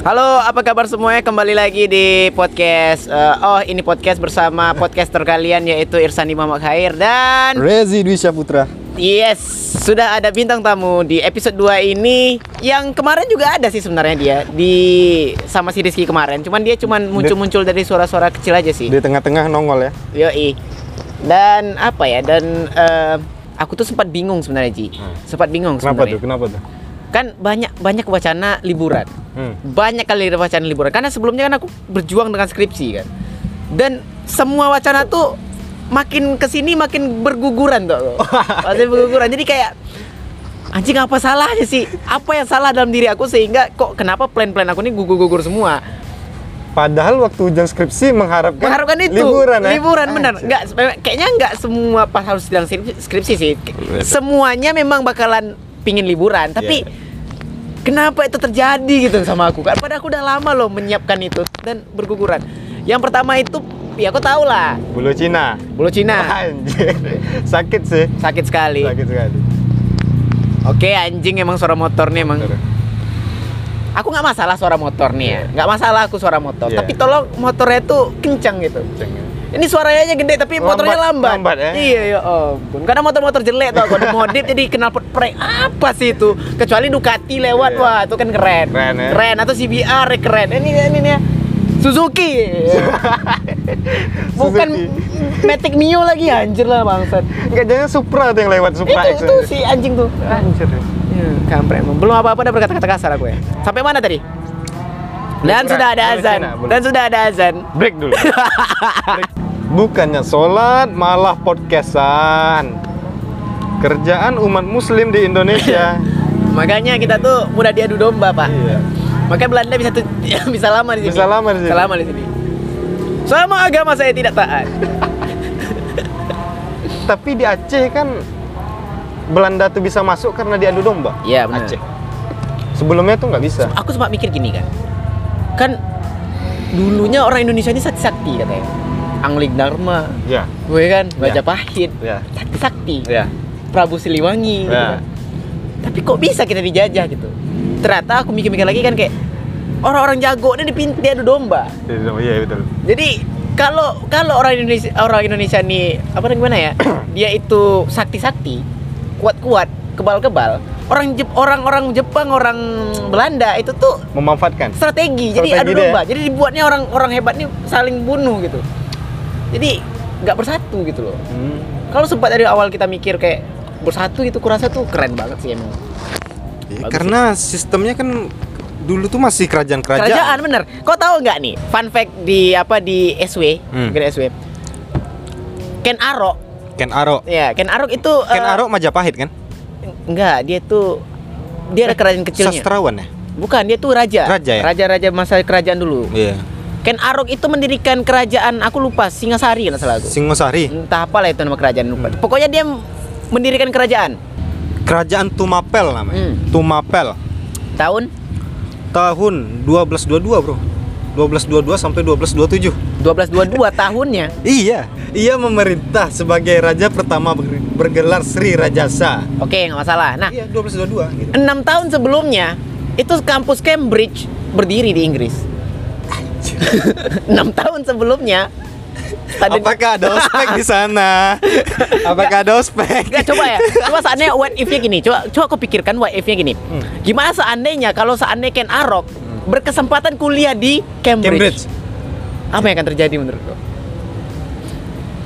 Halo, apa kabar semuanya? Kembali lagi di podcast. eh, oh, ini podcast bersama podcaster kalian yaitu Irsani Muhammad Khair dan Rezi Dwi Syaputra. yes, sudah ada bintang tamu di episode 2 ini yang kemarin juga ada sih sebenarnya dia di sama si Rizky kemarin. Cuman dia cuman muncul-muncul dari suara-suara kecil aja sih. Di tengah-tengah nongol ya. Yoi. Dan apa ya? Dan eh, aku tuh sempat bingung sebenarnya Ji. Sempat bingung Kenapa sebenarnya. tuh? Kenapa tuh? Kan banyak banyak wacana liburan. Hmm. banyak kali ada wacana liburan. Karena sebelumnya kan aku berjuang dengan skripsi kan. Dan semua wacana tuh makin ke sini makin berguguran tuh makin berguguran. Jadi kayak anjing apa salahnya sih? Apa yang salah dalam diri aku sehingga kok kenapa plan-plan aku ini gugur-gugur semua? Padahal waktu ujian skripsi mengharapkan, mengharapkan itu. liburan ya. liburan benar. Anjir. nggak kayaknya nggak semua pas harus sedang skripsi, sih. Semuanya memang bakalan pingin liburan tapi Iya. Kenapa itu terjadi gitu sama aku? Kan padahal aku udah lama loh menyiapkan itu dan berguguran. Yang pertama itu ya aku tahu lah. Bulu Cina. bulu Cina. Anjir. Sakit sih. sakit sekali. Sakit sekali. oke anjing emang suara motor nih emang. Aku nggak masalah suara motor nih ya. Nggak masalah aku suara motor. Iya. tapi tolong motornya tuh kencang gitu Ini suaranya aja gede tapi Lambat- motornya lambat. lambat ya? Iya ya ampun. Karena motor-motor jelek tuh ada modif jadi kenal prank apa sih itu? Kecuali Ducati lewat Iya. wah itu kan keren. Keren, ya? Keren atau CBR keren. Ini ini nih Suzuki. Bukan Suzuki. Matic Mio lagi anjir lah bangsat. Enggak jangan Supra tuh yang lewat Supra Itu X. tuh si anjing tuh. Anjir. Ya, kampret emang. Belum apa-apa udah berkata-kata kasar aku ya. Sampai mana tadi? Dan sudah ada azan. Dan sudah ada azan. Break dulu. Break. Bukannya sholat malah podcastan. Kerjaan umat muslim di Indonesia. Makanya kita tuh mudah diadu domba, Pak. iya. Makanya Belanda bisa tuh, bisa lama di sini. Bisa lama di sini. Bisa lama di sini. Sama agama saya tidak taat. Tapi di Aceh kan Belanda tuh bisa masuk karena diadu domba. Iya, benar. Aceh. Sebelumnya tuh nggak bisa. Aku sempat mikir gini kan. Kan dulunya orang Indonesia ini sakti-sakti katanya. Angling Dharma, Ya. gue kan Ya. Majapahit, Ya. sakti-sakti. Ya. Prabu Siliwangi gitu Ya. kan. Tapi kok bisa kita dijajah gitu? Ternyata aku mikir-mikir lagi kan kayak orang-orang jago ini dipinti adu domba. Iya betul. Jadi kalau kalau orang Indonesia orang Indonesia nih apa gimana ya? dia itu sakti-sakti, kuat-kuat, kebal-kebal. Orang Jep, orang-orang Jepang, orang Belanda itu tuh Memanfaatkan. strategi. Jadi Strategi adu dia. domba. Jadi dibuatnya orang-orang hebat nih saling bunuh gitu. Jadi nggak bersatu gitu loh. Hmm. Kalau sempat dari awal kita mikir kayak bersatu gitu kurasa tuh keren banget sih emang. Ya, Bagus karena sistemnya kan dulu tuh masih kerajaan-kerajaan. Kerajaan bener. Kau tahu nggak nih? Fun fact di apa di SW, Hmm. mungkin SW. Ken Arok, Ken Arok. ya Ken Arok itu Ken eh, Arok Majapahit kan? Enggak, dia tuh dia ada kerajaan kecilnya. Sastrawan ya? Bukan, dia tuh raja. Raja ya? Raja-raja masa kerajaan dulu. Iya. Ken Arok itu mendirikan kerajaan, aku lupa, Singasari nggak salah aku. Singosari. Entah apa lah itu nama kerajaan lupa. Hmm. Pokoknya dia mendirikan kerajaan. Kerajaan Tumapel namanya. Hmm. Tumapel. Tahun Tahun 1222, Bro. 1222 sampai 1227. 1222 tahunnya. Iya, ia memerintah sebagai raja pertama ber- bergelar Sri Rajasa. Oke, nggak masalah. Nah, Iya, 1222 gitu. enam tahun sebelumnya itu kampus Cambridge berdiri di Inggris. Enam tahun sebelumnya. stadion- Apakah ada ospek di sana? Apakah ada ospek? Enggak coba ya. Coba seandainya what if-nya gini. Coba coba kau pikirkan what if-nya gini. Hmm. Gimana seandainya kalau seandainya Ken Arok berkesempatan kuliah di Cambridge. Cambridge. Apa yang akan terjadi menurut kau?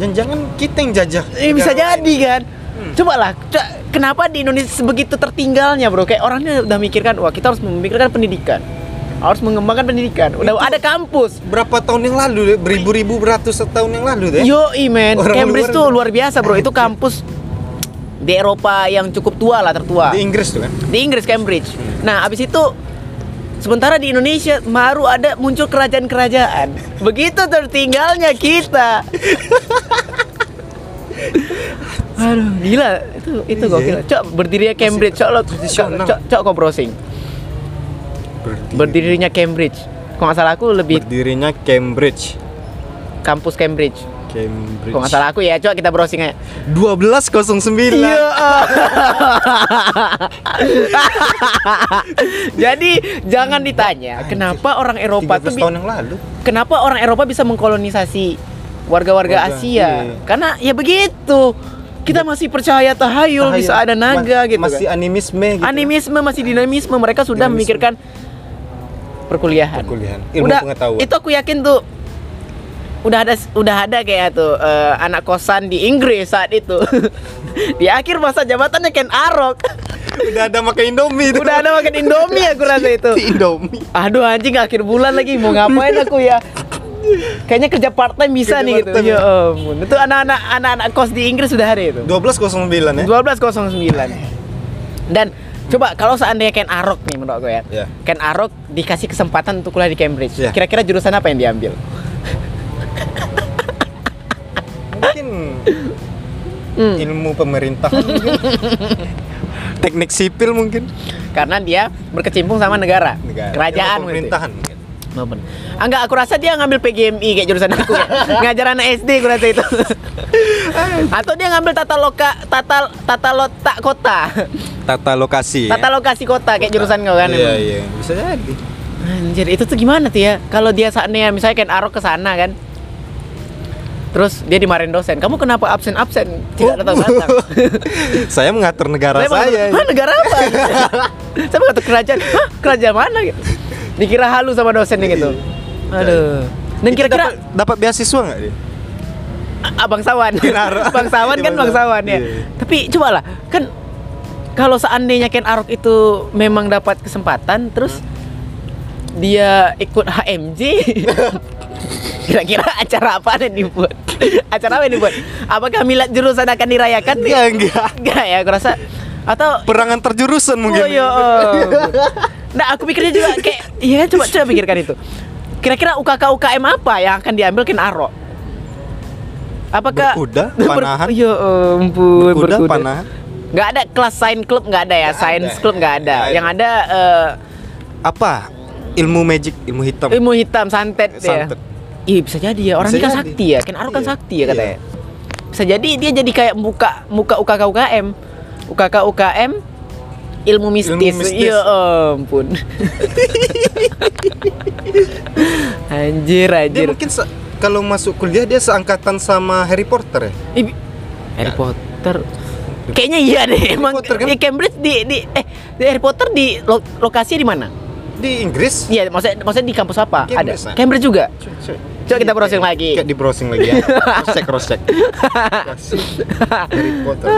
Dan jangan kita yang jajah. Eh, bisa jadi kan. Coba lah, kenapa di Indonesia sebegitu tertinggalnya bro? Kayak orangnya udah mikirkan, wah kita harus memikirkan pendidikan, harus mengembangkan pendidikan. Udah Itu- ada kampus. Berapa tahun yang lalu? Beribu-ribu beratus tahun yang lalu deh. Yo, men, Orang Cambridge luar tuh luar biasa bro. Itu kampus di Eropa yang cukup tua lah, tertua. Di Inggris tuh kan. Di Inggris Cambridge. Nah, abis itu sementara di Indonesia baru ada muncul kerajaan-kerajaan. Begitu tertinggalnya kita. Aduh, gila. Itu itu Iya. gokil. Cok, berdirinya Cambridge. Cok, lo cok, cok, kau browsing. Berdirinya Cambridge. Kalau nggak salah aku lebih Berdirinya Cambridge. kampus Cambridge. Cambridge. Kok nggak salah aku ya, coba kita browsing aja. 1209. Iya. Jadi jangan ditanya kenapa orang Eropa tuh 13 bi- tahun yang lalu. kenapa orang Eropa bisa mengkolonisasi warga-warga Warga, Asia? iya. Karena ya begitu. Kita masih percaya tahayul bisa ada naga Ma- gitu. Masih kan. animisme gitu. Animisme masih dinamisme, mereka sudah Dinamisme. memikirkan perkuliahan. Perkuliahan, ilmu udah, pengetahuan. Itu aku yakin tuh udah ada udah ada kayak tuh eh, anak kosan di Inggris saat itu. di akhir masa jabatannya Ken Arok. Udah ada makan Indomie udah ada makan Indomie aku rasa itu. Indomie. Aduh anjing akhir bulan lagi mau ngapain aku ya? Kayaknya kerja part time bisa Kerja nih gitu. Ya ampun. Itu anak-anak anak-anak kos di Inggris sudah ada itu. 1209 ya. 1209. Dan coba kalau seandainya Ken Arok nih menurut gue ya. Ya. Ken Arok dikasih kesempatan untuk kuliah di Cambridge. Ya. Kira-kira jurusan apa yang diambil? Mungkin Hmm. ilmu pemerintahan mungkin. Teknik sipil mungkin. Karena dia berkecimpung sama negara, Negara. kerajaan Ilmu pemerintahan mungkin. Oh, bener. Ah, enggak, aku rasa dia ngambil PGMI kayak jurusan aku. Ngajar anak SD aku rasa itu. Atau dia ngambil tata loka tata tata letak kota. Tata lokasi. Tata lokasi kota kayak jurusan kau kan. Iya, iya. Bisa jadi. Anjir, itu tuh gimana tuh ya? Kalau dia saatnya misalnya kan Arok ke sana kan. Terus dia dimarahin dosen. Kamu kenapa absen-absen? Tidak datang-datang. saya mengatur negara Saya saya. mau- Hah, negara apa? saya mau ngatur kerajaan. Hah, kerajaan mana? Dikira halu sama dosennya gitu. Aduh. Dan Itu kira-kira dapat, beasiswa nggak dia? abang sawan Ken Arok. bangsawan kan Iya, bangsawan ya iya. tapi coba lah kan kalau seandainya Ken Arok itu memang dapat kesempatan terus dia ikut HMJ kira-kira acara apa yang dibuat acara apa yang dibuat apakah milad jurusan akan dirayakan Enggak, enggak. enggak ya aku rasa atau Perangan terjurusan mungkin. Oh ya ampun. Nah aku pikirnya juga kayak Iya kan coba coba pikirkan itu Kira-kira UKK UKM apa yang akan diambil Arok? Apakah Berkuda, Ber- panahan. Ya ampun Berkuda, panahan. Nggak ada kelas science club nggak ada ya Science club nggak ada ada. Yang ada eh, Apa? Ilmu magic, ilmu hitam. ilmu hitam santet, ya Santet. Iya bisa jadi ya Orang Bisa ini kan jadi. sakti ya Ken Arok kan Iya. sakti ya katanya Iya. Bisa jadi dia jadi kayak muka muka UKK UKM UKK UKM ilmu mistis, mistis. ya ampun anjir Dia anjir mungkin se- kalau masuk kuliah dia seangkatan sama Harry Potter ya. Ih, Harry Potter kayaknya iya deh emang Potter kan? di Cambridge di, di eh di Harry Potter di lo- lokasi di mana Di Inggris. iya maksudnya maksudnya di kampus apa Cambridge, ada ah. Cambridge juga coba kita browsing lagi Kayak di browsing lagi ya. Cross check, cross check. Harry Potter.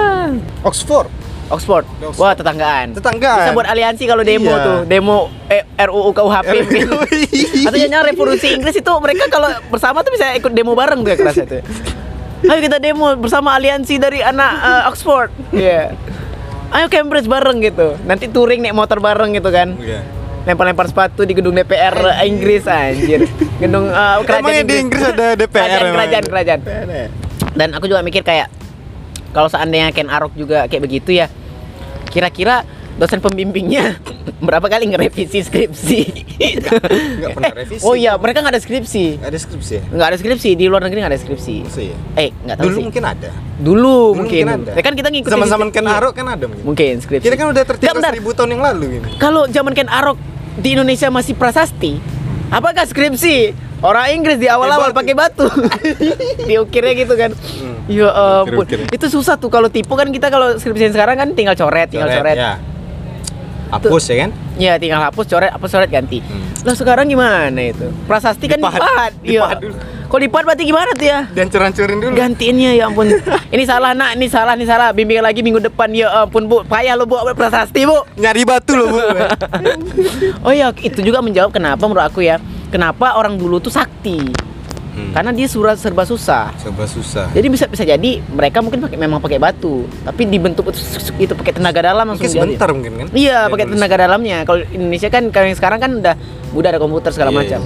Oxford. Oxford Oxford. wah tetanggaan Tetanggaan. bisa buat aliansi kalau demo Iya. tuh demo eh, RUU KUHP mungkin Atau jangan revolusi Inggris itu mereka kalau bersama tuh bisa ikut demo bareng tuh ya kerasa itu. Ayo kita demo bersama aliansi dari anak eh, Oxford. Iya. Ayo Cambridge bareng gitu. Nanti touring naik motor bareng gitu kan. Iya. Lempar-lempar sepatu di gedung DPR Inggris anjir. Gedung eh, kerajaan Emangnya di Inggris ada DPR Kerajaan, kerajaan, kerajaan. Dan aku juga mikir kayak kalau seandainya Ken Arok juga kayak begitu ya. Kira-kira dosen pembimbingnya berapa kali ngerevisi skripsi? nggak pernah Eh, revisi. Oh iya, mereka nggak ada skripsi. Ada skripsi ya? Nggak ada skripsi di luar negeri nggak ada skripsi. Iya? Eh, nggak tahu Dulu sih. mungkin ada. Dulu, Dulu mungkin. ada. Ya kan kita ngikutin Zaman-zaman Ken iya. Arok kan ada mungkin. Mungkin skripsi. Kita kan udah tercipta Nggak, seribu tahun yang lalu gitu. Kalau zaman Ken Arok di Indonesia masih prasasti, apakah skripsi? Orang Inggris di awal-awal pakai batu. Diukirnya gitu kan. Ya ampun. Ukir-ukir. Itu susah tuh kalau tipu kan kita kalau skripsi sekarang kan tinggal coret, tinggal coret. Ya. Hapus ya kan? Ya tinggal hapus coret, hapus coret ganti. Hmm. Lah sekarang gimana itu? Prasasti kan Dipahat. dipahat. Iya. Dipahat dulu. Kalau dipahat berarti gimana tuh ya? Dan curan-curin dulu. Gantiinnya ya ampun. ini salah nak, ini salah, ini salah. Bimbing lagi minggu depan ya ampun bu. Payah lo bu prasasti bu. Nyari batu loh, Bu. Oh ya itu juga menjawab kenapa menurut aku ya. Kenapa orang dulu tuh sakti? Hmm. Karena dia surat serba susah. Coba susah. Jadi bisa bisa jadi mereka mungkin pakai memang pakai batu, tapi dibentuk itu pakai tenaga dalam langsung Mungkin jadi. sebentar mungkin kan? Iya, Dia pakai tenaga dalamnya. Kalau Indonesia kan kalau yang sekarang kan udah udah ada komputer segala Iya, macam.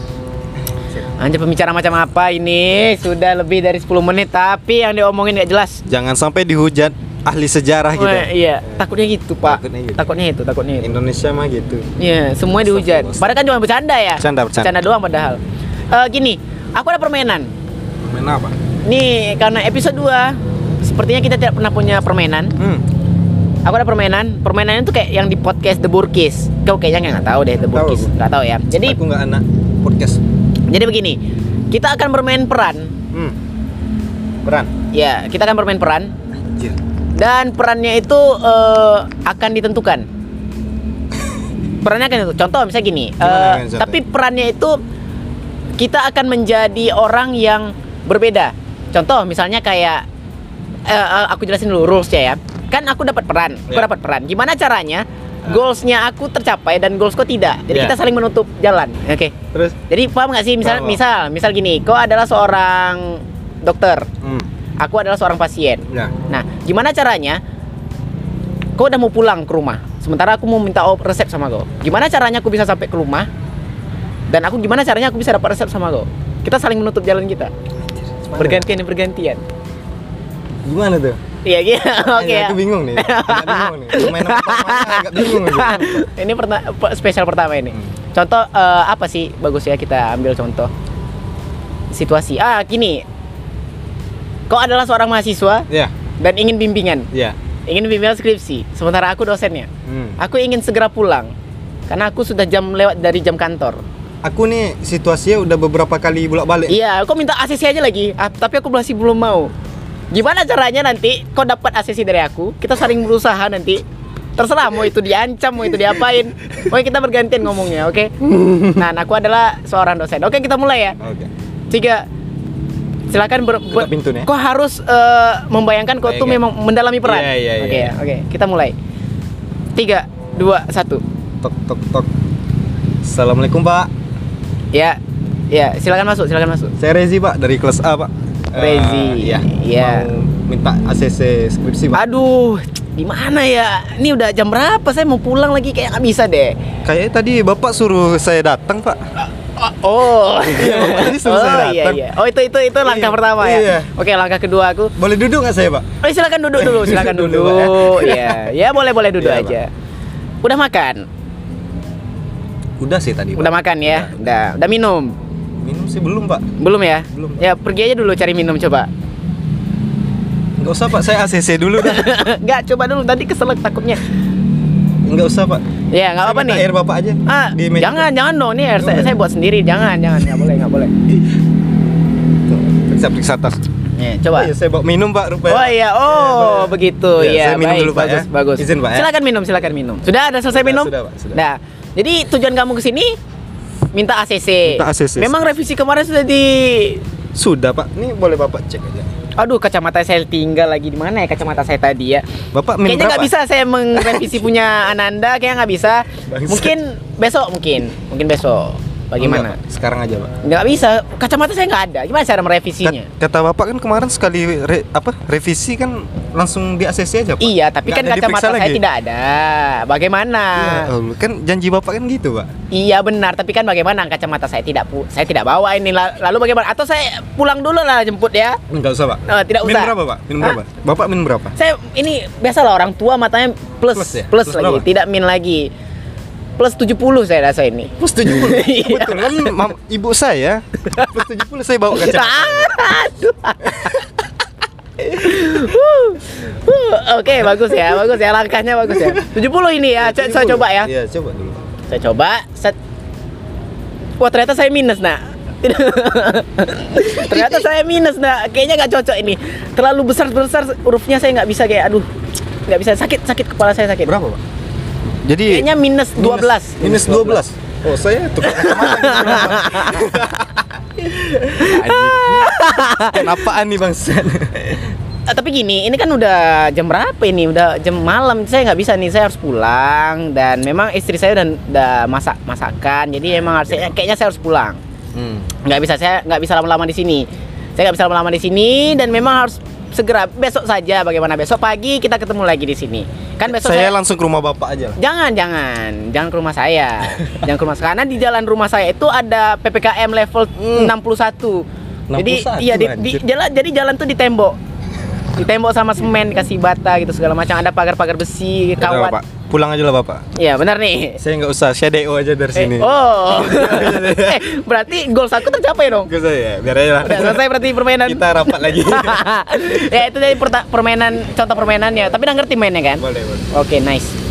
Anjir pembicaraan macam apa ini? Sudah lebih dari 10 menit tapi yang diomongin nggak jelas. Jangan sampai dihujat ahli sejarah gitu. Wah, iya, takutnya gitu, Pak. Takutnya gitu. Takutnya itu, takutnya itu. Indonesia mah gitu. Iya, semua dihujat. Padahal kan cuma bercanda ya. Bercanda, bercanda. doang padahal. Eh gini, aku ada permainan. Main apa? Nih karena episode 2 sepertinya kita tidak pernah punya permainan. Hmm. Aku ada permainan. Permainannya tuh kayak yang di podcast The Burkis. Kau kayaknya nggak tahu deh The. Burkis. Nggak tahu ya. Jadi aku nggak anak podcast. jadi begini. Kita akan bermain peran. Hmm. Peran. Ya, kita akan bermain peran Anjir. dan perannya itu eh, akan ditentukan. Perannya akan itu. Contoh misalnya gini. Gimana, Renzo? tapi perannya itu kita akan menjadi orang yang berbeda. Contoh misalnya kayak eh, aku jelasin dulu rulesnya ya. Kan aku dapat peran, aku Ya. dapat peran. Gimana caranya goalsnya aku tercapai dan goalsku tidak. Jadi Ya. kita saling menutup jalan. Oke. Terus. Jadi paham nggak sih misal Paham, misal misal gini, kau adalah seorang dokter, Hmm. aku adalah seorang pasien. Ya. Nah, gimana caranya? Kau udah mau pulang ke rumah, sementara aku mau minta resep sama kau. Gimana caranya aku bisa sampai ke rumah? Dan aku gimana caranya aku bisa dapat resep sama kau? Kita saling menutup jalan kita. Bergantian bergantian. Gimana tuh? Iya, iya. Oke. Aku bingung nih. Agak bingung nih. Agak bingung nih. ini perta- pe- spesial pertama ini. Hmm. Contoh eh, apa sih bagus ya kita ambil contoh situasi. Ah, gini. Kau adalah seorang mahasiswa Ya. dan ingin bimbingan, Ya. ingin bimbingan skripsi. Sementara aku dosennya. Hmm. Aku ingin segera pulang karena aku sudah jam lewat dari jam kantor. Aku nih situasinya udah beberapa kali bolak-balik. Iya, kau minta ACC aja lagi. Ah, tapi aku masih belum mau. Gimana caranya nanti kau dapat ACC dari aku? Kita saling berusaha nanti. Terserah mau itu diancam, mau itu diapain. Oke, kita bergantian ngomongnya, oke? Nah, nah, aku adalah seorang dosen. Oke, kita mulai ya. Oke. Tiga. Silakan ber, ber- pintu nih. Kau harus eh, membayangkan kau tuh Bayangkan. memang mendalami peran. Iya, iya, Oke, iya. ya, oke. Kita mulai. Tiga, dua, satu. Tok tok tok. Assalamualaikum Pak. Ya, ya. Silakan masuk, silakan masuk. Saya Rezi Pak dari kelas A Pak. Rezi, Eh, iya. iya. Mau minta ACC skripsi Pak. Aduh, di mana ya? Ini udah jam berapa? Saya mau pulang lagi kayak nggak bisa deh. Kayaknya tadi Bapak suruh saya datang Pak. Oh, tadi suruh oh saya iya datang. iya. Oh itu itu itu langkah Iya, pertama ya. iya. Oke langkah kedua aku. Boleh duduk nggak saya Pak? Oh silakan duduk dulu, silakan Duduk. Pak, Iya, ya boleh boleh duduk Iya, aja. Udah makan? Udah sih tadi Pak. Udah makan ya? Udah. Udah minum? Minum sih belum Pak. Belum ya? Belum. Ya pergi aja dulu cari minum coba. Nggak usah Pak, saya ACC dulu dah. Enggak, coba dulu tadi keselak takutnya. Nggak usah Pak. Ya, nggak Saya apa minta nih. Air Bapak aja. Ah, Di meja. jangan, jangan dong. Nih air saya, saya buat sendiri. Jangan, jangan. Nggak boleh, nggak boleh. Tuh, Periksa tas. Nih, coba. Oh, iya, saya bawa minum Pak rupanya. Oh iya, oh boleh. begitu Iya, ya. saya minum baik, dulu, Pak, bagus, ya. bagus. Izin, Pak, ya. Silakan minum, silakan minum. Sudah ada selesai Sudah, minum? sudah, Pak, sudah. Nah, jadi tujuan kamu ke sini minta ACC. Minta ACC. Memang revisi kemarin sudah di Sudah Pak, ini boleh Bapak cek aja. Aduh, kacamata saya tinggal lagi di mana ya kacamata saya tadi ya? Bapak minum Kayaknya nggak bisa saya mengrevisi punya Ananda, kayaknya nggak bisa. Bangsat. Mungkin besok mungkin, mungkin besok. Bagaimana? Enggak. Sekarang aja Pak. Nggak bisa, kacamata saya nggak ada. Gimana cara merevisinya? Kat- Kata Bapak kan kemarin sekali re- apa revisi kan langsung di ACC aja Pak. Iya, tapi Nggak kan kacamata saya lagi. tidak ada. Bagaimana? Allah. kan janji Bapak kan gitu Pak. Iya benar, tapi kan bagaimana kacamata saya tidak pu saya tidak bawa ini La- lalu bagaimana? Atau saya pulang dulu lah jemput ya? Enggak usah Pak. Oh, tidak usah. berapa Pak? Hah? berapa? Bapak minum berapa? Saya ini biasalah orang tua matanya plus Plus ya? plus, Plus lagi, berapa? tidak min lagi. Plus 70 saya rasa ini. Plus 70. Iya. Betul kan mam- ibu saya. Plus 70 saya bawa kacamata. Aduh. Oke, bagus ya, bagus ya langkahnya bagus ya. 70 ini ya, co- saya 70. coba ya. Iya, coba dulu. Saya coba, set. Wah ternyata saya minus nak. Ternyata saya minus nak. Kayaknya nggak cocok ini. Terlalu besar besar hurufnya saya nggak bisa kayak aduh. Nggak bisa sakit sakit kepala saya sakit. Berapa, Pak? Jadi Kayaknya minus 12. Minus 12. Oh, saya tukang kacamata. Anjing. Kenapaan nih, Bang? Ah, tapi gini, ini kan udah jam berapa ini? Udah jam malam. Saya nggak bisa nih. Saya harus pulang dan memang istri saya udah, udah masak masakan. Jadi emang harus kayaknya saya harus pulang. Hmm. nggak bisa saya nggak bisa lama-lama di sini saya nggak bisa lama-lama di sini dan memang harus segera besok saja bagaimana? Besok pagi kita ketemu lagi di sini. Kan besok saya, saya, langsung ke rumah Bapak aja lah. jangan jangan. Jangan ke rumah saya. Jangan ke rumah saya. Karena di jalan rumah saya itu ada ppkm level Hmm. 61 jadi 61, iya di, di- jalan jadi jalan tuh ditembok ditembok sama semen dikasih bata gitu segala macam. Ada pagar-pagar besi kawat? Pulang aja lah bapak. Iya benar nih. Saya nggak usah shadow aja dari Eh, sini. oh. eh, berarti goals aku tercapai dong. Gak usah ya, biar aja lah. Udah selesai berarti permainan. Kita rapat lagi. ya itu dari permainan contoh permainannya. Tapi udah ngerti mainnya kan? boleh, boleh. Oke, nice. Oke.